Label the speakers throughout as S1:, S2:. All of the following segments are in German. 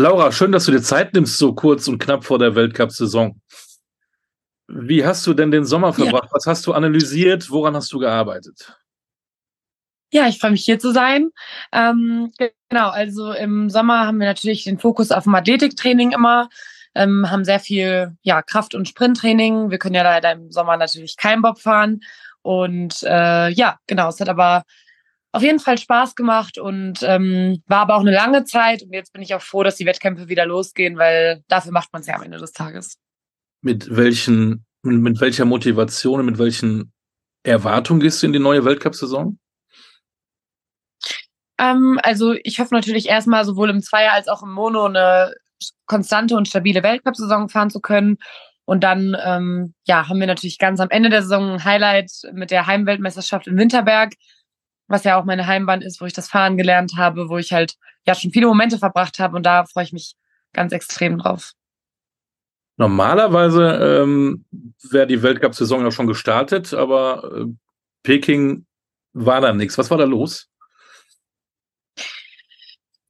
S1: Laura, schön, dass du dir Zeit nimmst, so kurz und knapp vor der Weltcup-Saison. Wie hast du denn den Sommer verbracht? Ja. Was hast du analysiert? Woran hast du gearbeitet?
S2: Ja, ich freue mich hier zu sein. Ähm, genau, also im Sommer haben wir natürlich den Fokus auf dem Athletiktraining immer, ähm, haben sehr viel ja, Kraft- und Sprinttraining. Wir können ja leider im Sommer natürlich kein Bob fahren. Und äh, ja, genau, es hat aber auf jeden Fall Spaß gemacht und ähm, war aber auch eine lange Zeit. Und jetzt bin ich auch froh, dass die Wettkämpfe wieder losgehen, weil dafür macht man es ja am Ende des Tages.
S1: Mit welchen, mit welcher Motivation und mit welchen Erwartungen gehst du in die neue Weltcup-Saison?
S2: Ähm, also ich hoffe natürlich erstmal sowohl im Zweier als auch im Mono eine konstante und stabile Weltcup-Saison fahren zu können. Und dann ähm, ja, haben wir natürlich ganz am Ende der Saison ein Highlight mit der Heimweltmeisterschaft in Winterberg was ja auch meine Heimbahn ist, wo ich das Fahren gelernt habe, wo ich halt ja schon viele Momente verbracht habe und da freue ich mich ganz extrem drauf.
S1: Normalerweise ähm, wäre die Weltcup-Saison ja schon gestartet, aber äh, Peking war da nichts. Was war da los?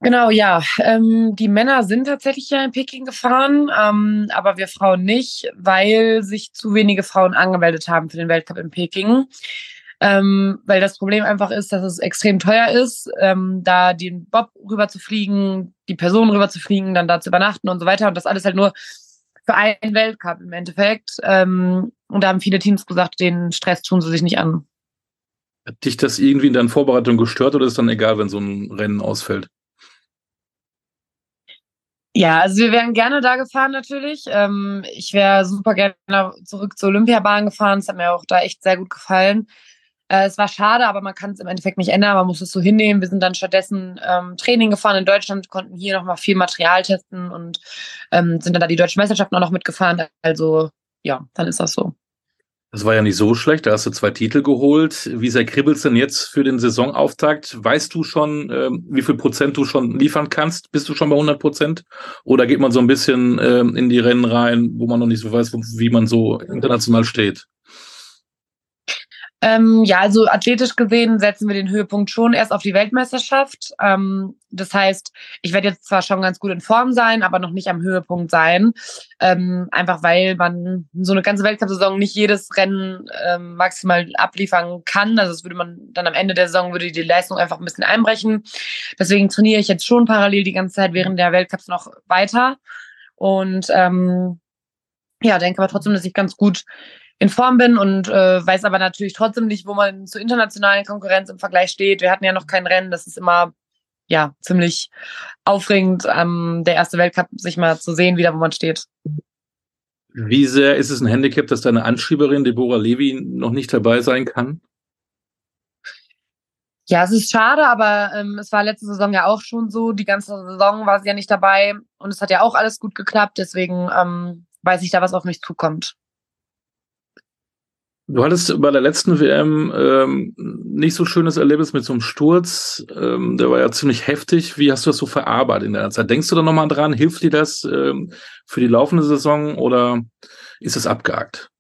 S2: Genau, ja. Ähm, die Männer sind tatsächlich ja in Peking gefahren, ähm, aber wir Frauen nicht, weil sich zu wenige Frauen angemeldet haben für den Weltcup in Peking ähm, weil das Problem einfach ist, dass es extrem teuer ist, ähm, da den Bob rüber zu fliegen, die Person rüber zu fliegen, dann da zu übernachten und so weiter und das alles halt nur für einen Weltcup im Endeffekt. Ähm, und da haben viele Teams gesagt, den Stress tun sie sich nicht an.
S1: Hat dich das irgendwie in deinen Vorbereitungen gestört oder ist dann egal, wenn so ein Rennen ausfällt?
S2: Ja, also wir wären gerne da gefahren natürlich. Ähm, ich wäre super gerne zurück zur Olympiabahn gefahren. Es hat mir auch da echt sehr gut gefallen. Äh, es war schade, aber man kann es im Endeffekt nicht ändern. Man muss es so hinnehmen. Wir sind dann stattdessen ähm, Training gefahren in Deutschland, konnten hier nochmal viel Material testen und ähm, sind dann da die deutschen Meisterschaften auch noch mitgefahren. Also ja, dann ist das so.
S1: Das war ja nicht so schlecht. Da hast du zwei Titel geholt. Wie sehr kribbelst denn jetzt für den Saisonauftakt? Weißt du schon, ähm, wie viel Prozent du schon liefern kannst? Bist du schon bei 100 Prozent? Oder geht man so ein bisschen ähm, in die Rennen rein, wo man noch nicht so weiß, wie man so international steht?
S2: Ähm, ja, also athletisch gesehen setzen wir den Höhepunkt schon erst auf die Weltmeisterschaft. Ähm, das heißt, ich werde jetzt zwar schon ganz gut in Form sein, aber noch nicht am Höhepunkt sein. Ähm, einfach weil man so eine ganze Weltcup-Saison nicht jedes Rennen ähm, maximal abliefern kann. Also das würde man dann am Ende der Saison würde die Leistung einfach ein bisschen einbrechen. Deswegen trainiere ich jetzt schon parallel die ganze Zeit während der Weltcups noch weiter. Und ähm, ja, denke aber trotzdem, dass ich ganz gut in Form bin und äh, weiß aber natürlich trotzdem nicht, wo man zur internationalen Konkurrenz im Vergleich steht. Wir hatten ja noch kein Rennen, das ist immer ja ziemlich aufregend, ähm, der erste Weltcup sich mal zu sehen, wieder wo man steht.
S1: Wie sehr ist es ein Handicap, dass deine Anschieberin Deborah Levy noch nicht dabei sein kann?
S2: Ja, es ist schade, aber ähm, es war letzte Saison ja auch schon so. Die ganze Saison war sie ja nicht dabei und es hat ja auch alles gut geklappt. Deswegen ähm, weiß ich da, was auf mich zukommt.
S1: Du hattest bei der letzten WM ähm, nicht so schönes Erlebnis mit so einem Sturz. Ähm, der war ja ziemlich heftig. Wie hast du das so verarbeitet in der Zeit? Denkst du da nochmal dran? Hilft dir das ähm, für die laufende Saison oder ist es abgehakt?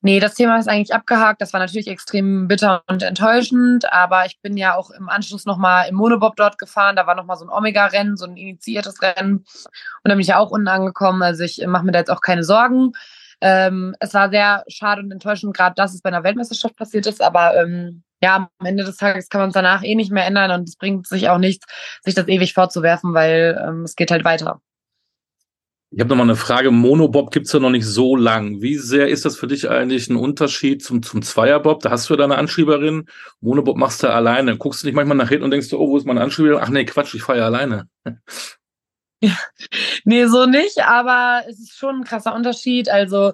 S2: Nee, das Thema ist eigentlich abgehakt. Das war natürlich extrem bitter und enttäuschend, aber ich bin ja auch im Anschluss nochmal im Monobob dort gefahren. Da war nochmal so ein Omega-Rennen, so ein initiiertes Rennen. Und da bin ich ja auch unten angekommen. Also ich mache mir da jetzt auch keine Sorgen. Ähm, es war sehr schade und enttäuschend, gerade dass es bei einer Weltmeisterschaft passiert ist, aber ähm, ja, am Ende des Tages kann man es danach eh nicht mehr ändern und es bringt sich auch nichts, sich das ewig vorzuwerfen, weil ähm, es geht halt weiter.
S1: Ich habe nochmal eine Frage. Monobob gibt's ja noch nicht so lang. Wie sehr ist das für dich eigentlich ein Unterschied zum, zum Zweierbob? Da hast du ja deine Anschieberin. Monobob machst du alleine. Guckst du nicht manchmal nach hinten und denkst, oh, wo ist meine Anschieberin? Ach nee, Quatsch, ich fahre ja alleine.
S2: Ja. Nee, so nicht, aber es ist schon ein krasser Unterschied. Also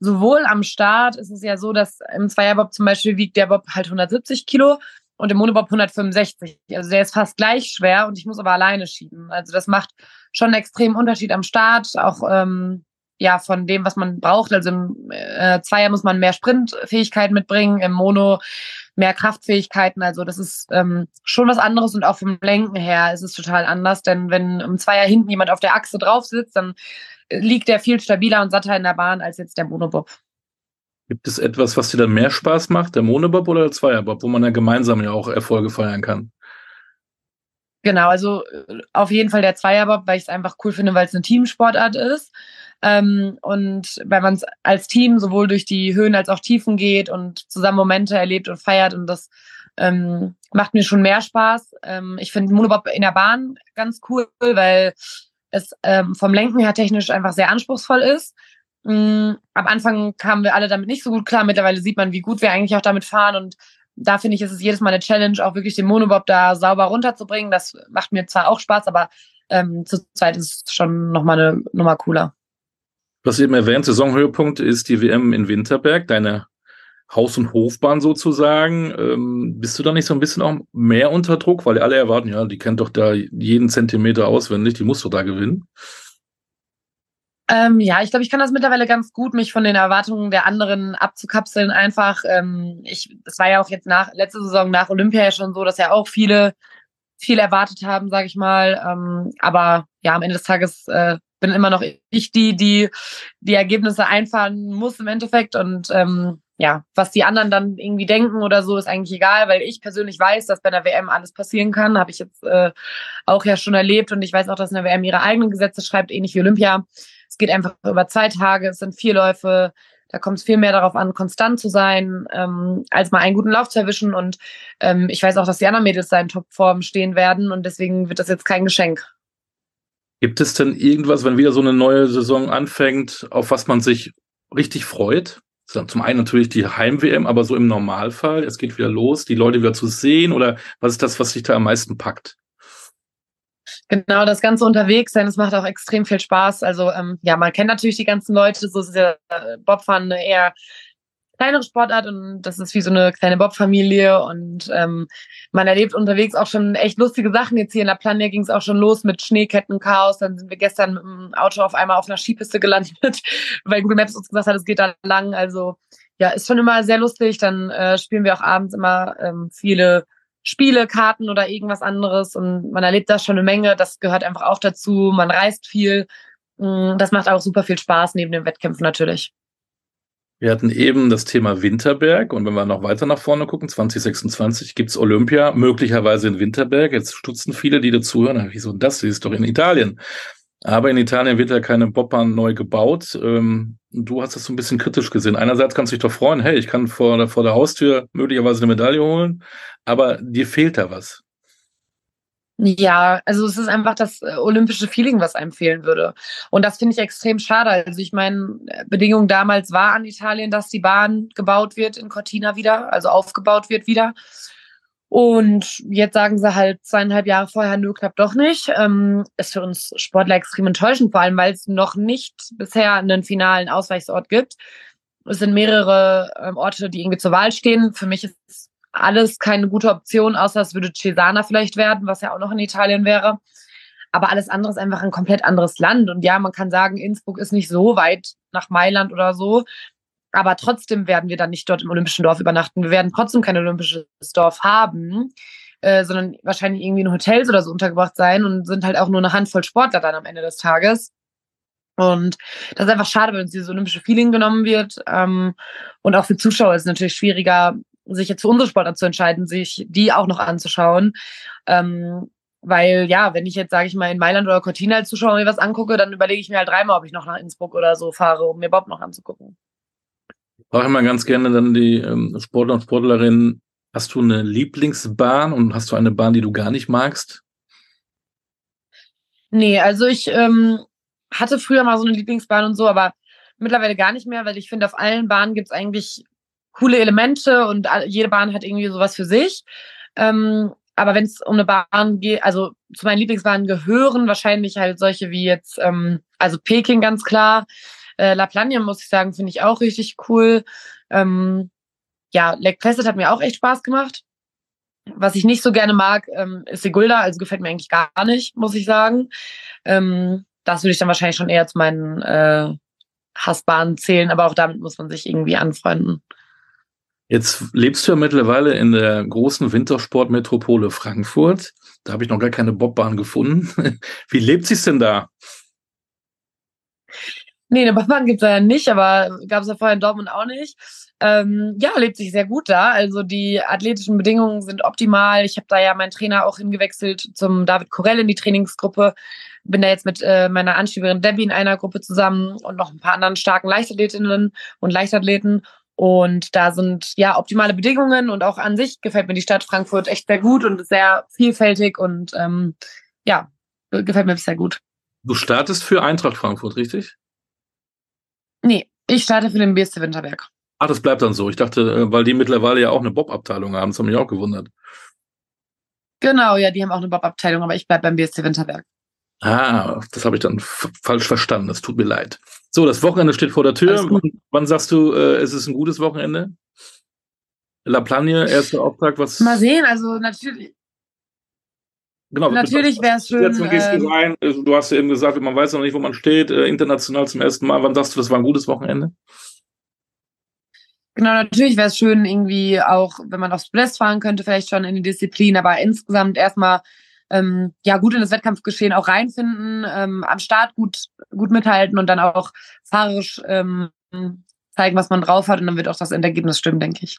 S2: sowohl am Start ist es ja so, dass im Zweierbob zum Beispiel wiegt der Bob halt 170 Kilo und im Monobob 165. Also der ist fast gleich schwer und ich muss aber alleine schieben. Also das macht schon einen extremen Unterschied am Start, auch ähm, ja von dem, was man braucht. Also im äh, Zweier muss man mehr Sprintfähigkeit mitbringen, im Mono mehr Kraftfähigkeiten. Also das ist ähm, schon was anderes und auch vom Lenken her ist es total anders. Denn wenn im Zweier hinten jemand auf der Achse drauf sitzt, dann liegt der viel stabiler und satter in der Bahn als jetzt der Monobob.
S1: Gibt es etwas, was dir dann mehr Spaß macht, der Monobob oder der Zweierbob, wo man ja gemeinsam ja auch Erfolge feiern kann?
S2: Genau, also äh, auf jeden Fall der Zweierbob, weil ich es einfach cool finde, weil es eine Teamsportart ist. Ähm, und weil man es als Team sowohl durch die Höhen als auch Tiefen geht und zusammen Momente erlebt und feiert und das ähm, macht mir schon mehr Spaß. Ähm, ich finde Monobob in der Bahn ganz cool, weil es ähm, vom Lenken her technisch einfach sehr anspruchsvoll ist. Ähm, am Anfang kamen wir alle damit nicht so gut klar. Mittlerweile sieht man, wie gut wir eigentlich auch damit fahren und da finde ich, ist es jedes Mal eine Challenge, auch wirklich den Monobob da sauber runterzubringen. Das macht mir zwar auch Spaß, aber ähm, zur Zeit ist es schon nochmal eine Nummer cooler.
S1: Was eben erwähnt, Saisonhöhepunkt ist die WM in Winterberg, deine Haus- und Hofbahn sozusagen. Ähm, bist du da nicht so ein bisschen auch mehr unter Druck, weil alle erwarten, ja, die kennt doch da jeden Zentimeter auswendig, die musst du da gewinnen?
S2: Ähm, ja, ich glaube, ich kann das mittlerweile ganz gut, mich von den Erwartungen der anderen abzukapseln. Einfach, ähm, ich, es war ja auch jetzt nach letzte Saison nach Olympia schon so, dass ja auch viele viel erwartet haben, sage ich mal. Ähm, aber ja, am Ende des Tages äh, bin immer noch ich die, die die Ergebnisse einfahren muss im Endeffekt. Und ähm, ja, was die anderen dann irgendwie denken oder so, ist eigentlich egal, weil ich persönlich weiß, dass bei der WM alles passieren kann. Habe ich jetzt äh, auch ja schon erlebt und ich weiß auch, dass eine WM ihre eigenen Gesetze schreibt, ähnlich wie Olympia. Es geht einfach über zwei Tage, es sind vier Läufe. Da kommt es viel mehr darauf an, konstant zu sein, ähm, als mal einen guten Lauf zu erwischen. Und ähm, ich weiß auch, dass die anderen Mädels da in Topform stehen werden und deswegen wird das jetzt kein Geschenk.
S1: Gibt es denn irgendwas, wenn wieder so eine neue Saison anfängt, auf was man sich richtig freut? Zum einen natürlich die Heim-WM, aber so im Normalfall, es geht wieder los, die Leute wieder zu sehen oder was ist das, was sich da am meisten packt?
S2: Genau, das Ganze unterwegs sein, das macht auch extrem viel Spaß. Also ähm, ja, man kennt natürlich die ganzen Leute, so ist ja äh, Bobfahren eher kleinere Sportart und das ist wie so eine kleine Bobfamilie und ähm, man erlebt unterwegs auch schon echt lustige Sachen. Jetzt hier in La Plania ging es auch schon los mit Schneekettenchaos. Dann sind wir gestern mit dem Auto auf einmal auf einer Skipiste gelandet, weil Google Maps uns gesagt hat, es geht da lang. Also ja, ist schon immer sehr lustig. Dann äh, spielen wir auch abends immer ähm, viele Spiele, Karten oder irgendwas anderes und man erlebt da schon eine Menge. Das gehört einfach auch dazu. Man reist viel. Mm, das macht auch super viel Spaß neben den Wettkämpfen natürlich.
S1: Wir hatten eben das Thema Winterberg und wenn wir noch weiter nach vorne gucken, 2026 gibt's Olympia, möglicherweise in Winterberg. Jetzt stutzen viele, die dazuhören, wieso das? Sie ist doch in Italien. Aber in Italien wird ja keine Bobbahn neu gebaut. Ähm, du hast das so ein bisschen kritisch gesehen. Einerseits kannst du dich doch freuen, hey, ich kann vor vor der Haustür möglicherweise eine Medaille holen, aber dir fehlt da was.
S2: Ja, also es ist einfach das äh, olympische Feeling, was einem fehlen würde. Und das finde ich extrem schade. Also ich meine, Bedingung damals war an Italien, dass die Bahn gebaut wird in Cortina wieder, also aufgebaut wird wieder. Und jetzt sagen sie halt zweieinhalb Jahre vorher, nö, klappt doch nicht. Ähm, ist für uns Sportler extrem enttäuschend, vor allem weil es noch nicht bisher einen finalen Ausweichsort gibt. Es sind mehrere ähm, Orte, die irgendwie zur Wahl stehen. Für mich ist alles keine gute Option, außer es würde Cesana vielleicht werden, was ja auch noch in Italien wäre. Aber alles andere ist einfach ein komplett anderes Land. Und ja, man kann sagen, Innsbruck ist nicht so weit nach Mailand oder so. Aber trotzdem werden wir dann nicht dort im Olympischen Dorf übernachten. Wir werden trotzdem kein olympisches Dorf haben, äh, sondern wahrscheinlich irgendwie in Hotels oder so untergebracht sein und sind halt auch nur eine Handvoll Sportler dann am Ende des Tages. Und das ist einfach schade, wenn uns dieses olympische Feeling genommen wird. Ähm, und auch für Zuschauer ist es natürlich schwieriger, sich jetzt für unsere Sportler zu entscheiden, sich die auch noch anzuschauen. Ähm, weil ja, wenn ich jetzt, sage ich mal, in Mailand oder Cortina als Zuschauer mir was angucke, dann überlege ich mir halt dreimal, ob ich noch nach Innsbruck oder so fahre, um mir Bob noch anzugucken
S1: frage immer ganz gerne dann die ähm, Sportler und Sportlerinnen, hast du eine Lieblingsbahn und hast du eine Bahn, die du gar nicht magst?
S2: Nee, also ich ähm, hatte früher mal so eine Lieblingsbahn und so, aber mittlerweile gar nicht mehr, weil ich finde, auf allen Bahnen gibt es eigentlich coole Elemente und jede Bahn hat irgendwie sowas für sich. Ähm, aber wenn es um eine Bahn geht, also zu meinen Lieblingsbahnen gehören wahrscheinlich halt solche wie jetzt, ähm, also Peking ganz klar, äh, La Plagne, muss ich sagen, finde ich auch richtig cool. Ähm, ja, Lake Placid hat mir auch echt Spaß gemacht. Was ich nicht so gerne mag, ähm, ist Sigulda, also gefällt mir eigentlich gar nicht, muss ich sagen. Ähm, das würde ich dann wahrscheinlich schon eher zu meinen äh, Hassbahnen zählen, aber auch damit muss man sich irgendwie anfreunden.
S1: Jetzt lebst du ja mittlerweile in der großen Wintersportmetropole Frankfurt. Da habe ich noch gar keine Bobbahn gefunden. Wie lebt sich's denn da?
S2: Nee, eine Bobbahn gibt es ja nicht, aber gab es ja vorher in Dortmund auch nicht. Ähm, ja, lebt sich sehr gut da. Also die athletischen Bedingungen sind optimal. Ich habe da ja meinen Trainer auch hingewechselt zum David Korell in die Trainingsgruppe. Bin da jetzt mit äh, meiner Anschieberin Debbie in einer Gruppe zusammen und noch ein paar anderen starken Leichtathletinnen und Leichtathleten. Und da sind ja optimale Bedingungen und auch an sich gefällt mir die Stadt Frankfurt echt sehr gut und sehr vielfältig und ähm, ja, gefällt mir sehr gut.
S1: Du startest für Eintracht Frankfurt, richtig?
S2: Nee, ich starte für den BSC Winterberg.
S1: Ach, das bleibt dann so. Ich dachte, äh, weil die mittlerweile ja auch eine Bob-Abteilung haben, das hat mich auch gewundert.
S2: Genau, ja, die haben auch eine Bob-Abteilung, aber ich bleibe beim BSC Winterberg.
S1: Ah, das habe ich dann falsch verstanden. Das tut mir leid. So, das Wochenende steht vor der Tür. Wann sagst du, äh, es ist ein gutes Wochenende? La Plagne, erster Auftrag, was?
S2: Mal sehen, also natürlich. Genau, natürlich wäre es schön. Jetzt
S1: gehst du, rein, äh, du hast ja eben gesagt, man weiß noch nicht, wo man steht, äh, international zum ersten Mal. Wann sagst du, das war ein gutes Wochenende?
S2: Genau, natürlich wäre es schön, irgendwie auch, wenn man aufs Podest fahren könnte, vielleicht schon in die Disziplin, aber insgesamt erstmal ähm, ja gut in das Wettkampfgeschehen auch reinfinden, ähm, am Start gut, gut mithalten und dann auch fahrerisch ähm, zeigen, was man drauf hat und dann wird auch das Endergebnis stimmen, denke ich.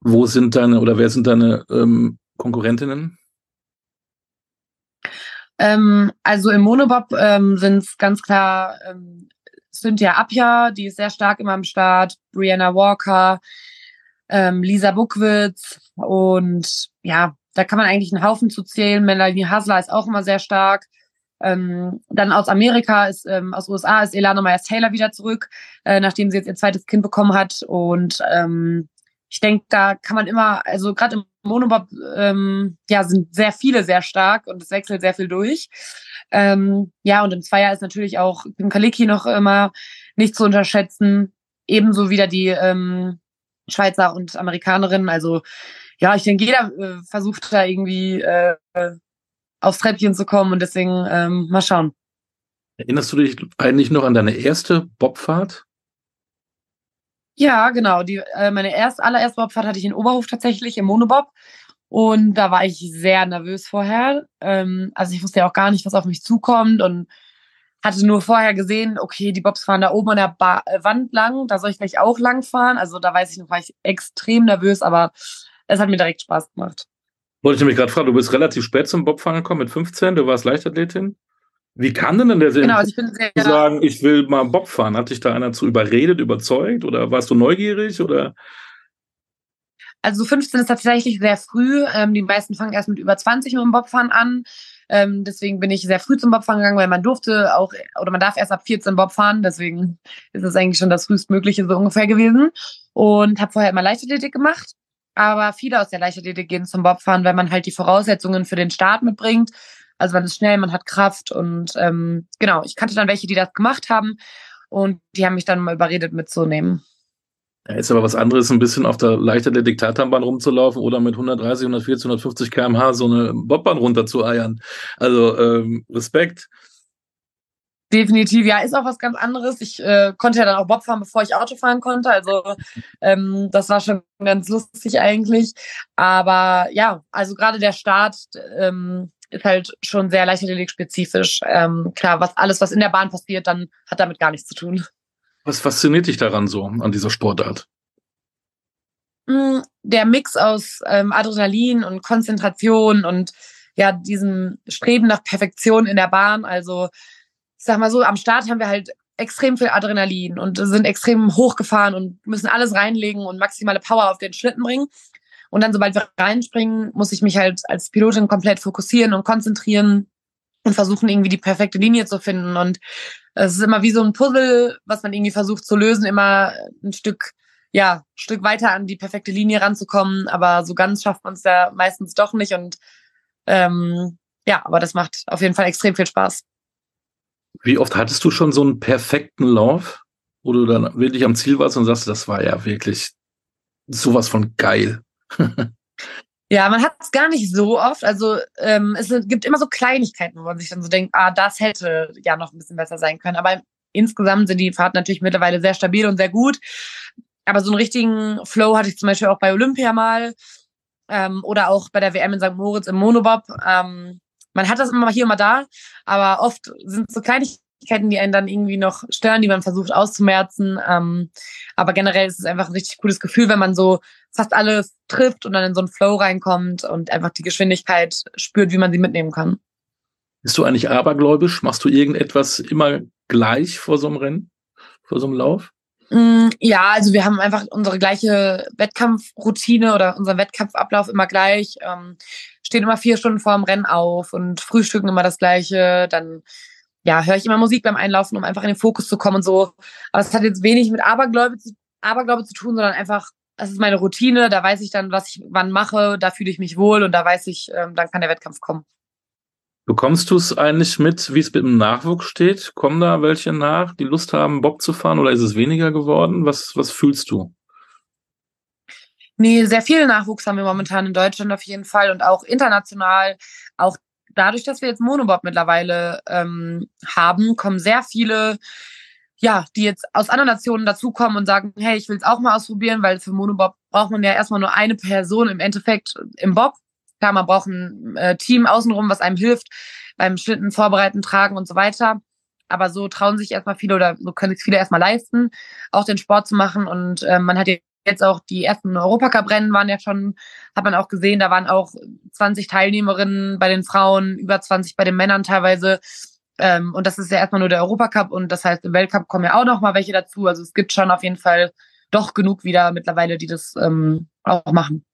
S1: Wo sind deine oder wer sind deine ähm, Konkurrentinnen?
S2: Ähm, also im Monobob ähm, sind es ganz klar ähm, Cynthia Appia, die ist sehr stark immer am Start, Brianna Walker, ähm, Lisa Buckwitz und ja, da kann man eigentlich einen Haufen zu zählen. Melanie Hasler ist auch immer sehr stark. Ähm, dann aus Amerika ist, ähm, aus USA ist Elana Myers-Taylor wieder zurück, äh, nachdem sie jetzt ihr zweites Kind bekommen hat. Und ähm, ich denke, da kann man immer, also gerade im Monobob, ähm, ja, sind sehr viele sehr stark und es wechselt sehr viel durch. Ähm, ja, und im Zweier ist natürlich auch Kim Kalicki noch immer nicht zu unterschätzen. Ebenso wieder die ähm, Schweizer und Amerikanerinnen. Also ja, ich denke, jeder äh, versucht da irgendwie äh, aufs Treppchen zu kommen und deswegen ähm, mal schauen.
S1: Erinnerst du dich eigentlich noch an deine erste Bobfahrt?
S2: Ja, genau. Die, äh, meine erst, allererste Bobfahrt hatte ich in Oberhof tatsächlich im Monobob. Und da war ich sehr nervös vorher. Ähm, also ich wusste ja auch gar nicht, was auf mich zukommt und hatte nur vorher gesehen, okay, die Bobs fahren da oben an der ba äh, Wand lang, da soll ich gleich auch lang fahren. Also da weiß ich noch, war ich extrem nervös, aber es hat mir direkt Spaß gemacht.
S1: Wollte ich nämlich gerade fragen, du bist relativ spät zum Bobfahren gekommen mit 15, du warst Leichtathletin. Wie kann denn der Sinn
S2: genau, also ich bin sehr,
S1: sagen, ich will mal Bob fahren? Hat dich da einer zu überredet, überzeugt oder warst du neugierig oder?
S2: Also 15 ist tatsächlich sehr früh. Ähm, die meisten fangen erst mit über 20 mit dem Bobfahren an. Ähm, deswegen bin ich sehr früh zum Bobfahren gegangen, weil man durfte auch oder man darf erst ab 14 Bob fahren. Deswegen ist es eigentlich schon das frühestmögliche so ungefähr gewesen. Und habe vorher immer Leichtathletik gemacht aber viele aus der Leichtathletik gehen zum Bobfahren, weil man halt die Voraussetzungen für den Start mitbringt. Also man ist schnell, man hat Kraft und ähm, genau, ich kannte dann welche, die das gemacht haben und die haben mich dann mal überredet mitzunehmen.
S1: Ja, ist aber was anderes, ein bisschen auf der Leichtathletik-Tatanbahn rumzulaufen oder mit 130, 140, 150 km/h so eine Bobbahn runterzueiern. Also ähm, Respekt.
S2: Definitiv, ja, ist auch was ganz anderes. Ich äh, konnte ja dann auch Bob fahren, bevor ich Auto fahren konnte. Also ähm, das war schon ganz lustig eigentlich. Aber ja, also gerade der Start ähm, ist halt schon sehr leichtathletik-spezifisch. Ähm, klar, was alles, was in der Bahn passiert, dann hat damit gar nichts zu tun.
S1: Was fasziniert dich daran so, an dieser Sportart?
S2: Mm, der Mix aus ähm, Adrenalin und Konzentration und ja, diesem Streben nach Perfektion in der Bahn. Also ich sag mal so, am Start haben wir halt extrem viel Adrenalin und sind extrem hochgefahren und müssen alles reinlegen und maximale Power auf den Schlitten bringen. Und dann, sobald wir reinspringen, muss ich mich halt als Pilotin komplett fokussieren und konzentrieren und versuchen, irgendwie die perfekte Linie zu finden. Und es ist immer wie so ein Puzzle, was man irgendwie versucht zu lösen, immer ein Stück, ja, ein Stück weiter an die perfekte Linie ranzukommen. Aber so ganz schafft man es ja meistens doch nicht. Und ähm, ja, aber das macht auf jeden Fall extrem viel Spaß.
S1: Wie oft hattest du schon so einen perfekten Lauf, wo du dann wirklich am Ziel warst und sagst, das war ja wirklich sowas von geil?
S2: ja, man hat es gar nicht so oft. Also ähm, es gibt immer so Kleinigkeiten, wo man sich dann so denkt, ah, das hätte ja noch ein bisschen besser sein können. Aber insgesamt sind die Fahrten natürlich mittlerweile sehr stabil und sehr gut. Aber so einen richtigen Flow hatte ich zum Beispiel auch bei Olympia mal ähm, oder auch bei der WM in St. Moritz im Monobob. Ähm, man hat das immer hier und mal da, aber oft sind so Kleinigkeiten Kleinigkeiten, die einen dann irgendwie noch stören, die man versucht auszumerzen. Ähm, aber generell ist es einfach ein richtig cooles Gefühl, wenn man so fast alles trifft und dann in so einen Flow reinkommt und einfach die Geschwindigkeit spürt, wie man sie mitnehmen kann.
S1: Bist du eigentlich abergläubisch? Machst du irgendetwas immer gleich vor so einem Rennen, vor so einem Lauf?
S2: Mm, ja, also wir haben einfach unsere gleiche Wettkampfroutine oder unseren Wettkampfablauf immer gleich. Ähm, stehen immer vier Stunden vor dem Rennen auf und frühstücken immer das Gleiche. Dann ja, höre ich immer Musik beim Einlaufen, um einfach in den Fokus zu kommen und so. Aber es hat jetzt wenig mit Aberglaube zu, Aberglaube zu tun, sondern einfach, das ist meine Routine, da weiß ich dann, was ich wann mache, da fühle ich mich wohl und da weiß ich, ähm, dann kann der Wettkampf kommen.
S1: Bekommst du es eigentlich mit, wie es mit dem Nachwuchs steht? Kommen da welche nach, die Lust haben, Bock zu fahren oder ist es weniger geworden? Was, was fühlst du?
S2: Nee, sehr viel Nachwuchs haben wir momentan in Deutschland auf jeden Fall und auch international. Auch dadurch, dass wir jetzt Monobob mittlerweile ähm, haben, kommen sehr viele, ja, die jetzt aus anderen Nationen dazukommen und sagen, hey, ich will es auch mal ausprobieren, weil für Monobob braucht man ja erstmal nur eine Person im Endeffekt im Bob. Klar, man braucht ein äh, Team außenrum, was einem hilft beim Schlitten vorbereiten, tragen und so weiter. Aber so trauen sich erstmal viele oder so können sich viele erstmal leisten, auch den Sport zu machen. Und äh, man hat jetzt auch die ersten Europacup-Rennen waren ja schon, hat man auch gesehen, da waren auch 20 Teilnehmerinnen bei den Frauen, über 20 bei den Männern teilweise. Ähm, und das ist ja erstmal nur der Europacup und das heißt, im Weltcup kommen ja auch noch mal welche dazu. Also es gibt schon auf jeden Fall doch genug wieder mittlerweile, die das ähm, auch machen.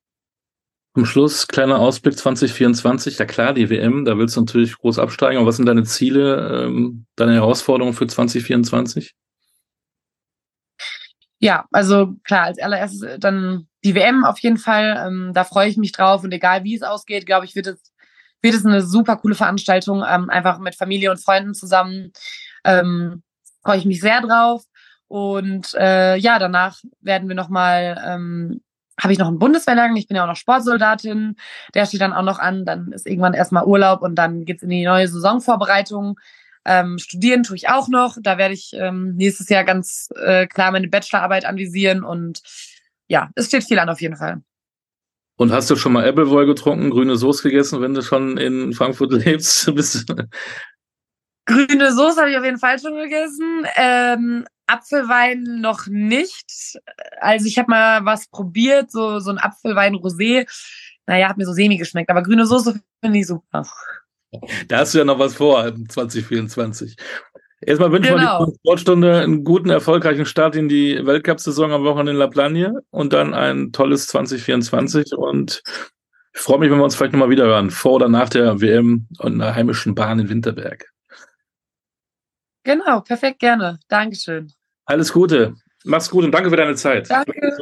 S1: Zum Schluss, kleiner Ausblick 2024. Ja klar, die WM, da willst du natürlich groß absteigen. Aber was sind deine Ziele, ähm, deine Herausforderungen für 2024?
S2: Ja, also klar, als allererstes äh, dann die WM auf jeden Fall. Ähm, da freue ich mich drauf und egal wie es ausgeht, glaube ich, wird es, wird es eine super coole Veranstaltung. Ähm, einfach mit Familie und Freunden zusammen. Ähm, freue ich mich sehr drauf. Und äh, ja, danach werden wir nochmal ähm, habe ich noch einen Bundeswehrlagen. Ich bin ja auch noch Sportsoldatin. Der steht dann auch noch an. Dann ist irgendwann erstmal Urlaub und dann geht's in die neue Saisonvorbereitung. Ähm, studieren tue ich auch noch. Da werde ich ähm, nächstes Jahr ganz äh, klar meine Bachelorarbeit anvisieren. Und ja, es steht viel an auf jeden Fall.
S1: Und hast du schon mal Appleboy getrunken, grüne Soße gegessen, wenn du schon in Frankfurt lebst?
S2: Grüne Soße habe ich auf jeden Fall schon gegessen. Ähm, Apfelwein noch nicht. Also ich habe mal was probiert, so, so ein Apfelwein-Rosé. Naja, hat mir so semi geschmeckt, aber grüne Soße finde ich super.
S1: Da hast du ja noch was vor 2024. Erstmal wünsche ich genau. die Sportstunde einen guten, erfolgreichen Start in die Weltcup-Saison am Wochenende in La Plagne und dann ein tolles 2024. Und ich freue mich, wenn wir uns vielleicht nochmal wieder hören, vor oder nach der WM und einer heimischen Bahn in Winterberg.
S2: Genau, perfekt, gerne. Dankeschön.
S1: Alles Gute. Mach's gut und danke für deine Zeit.
S2: Danke.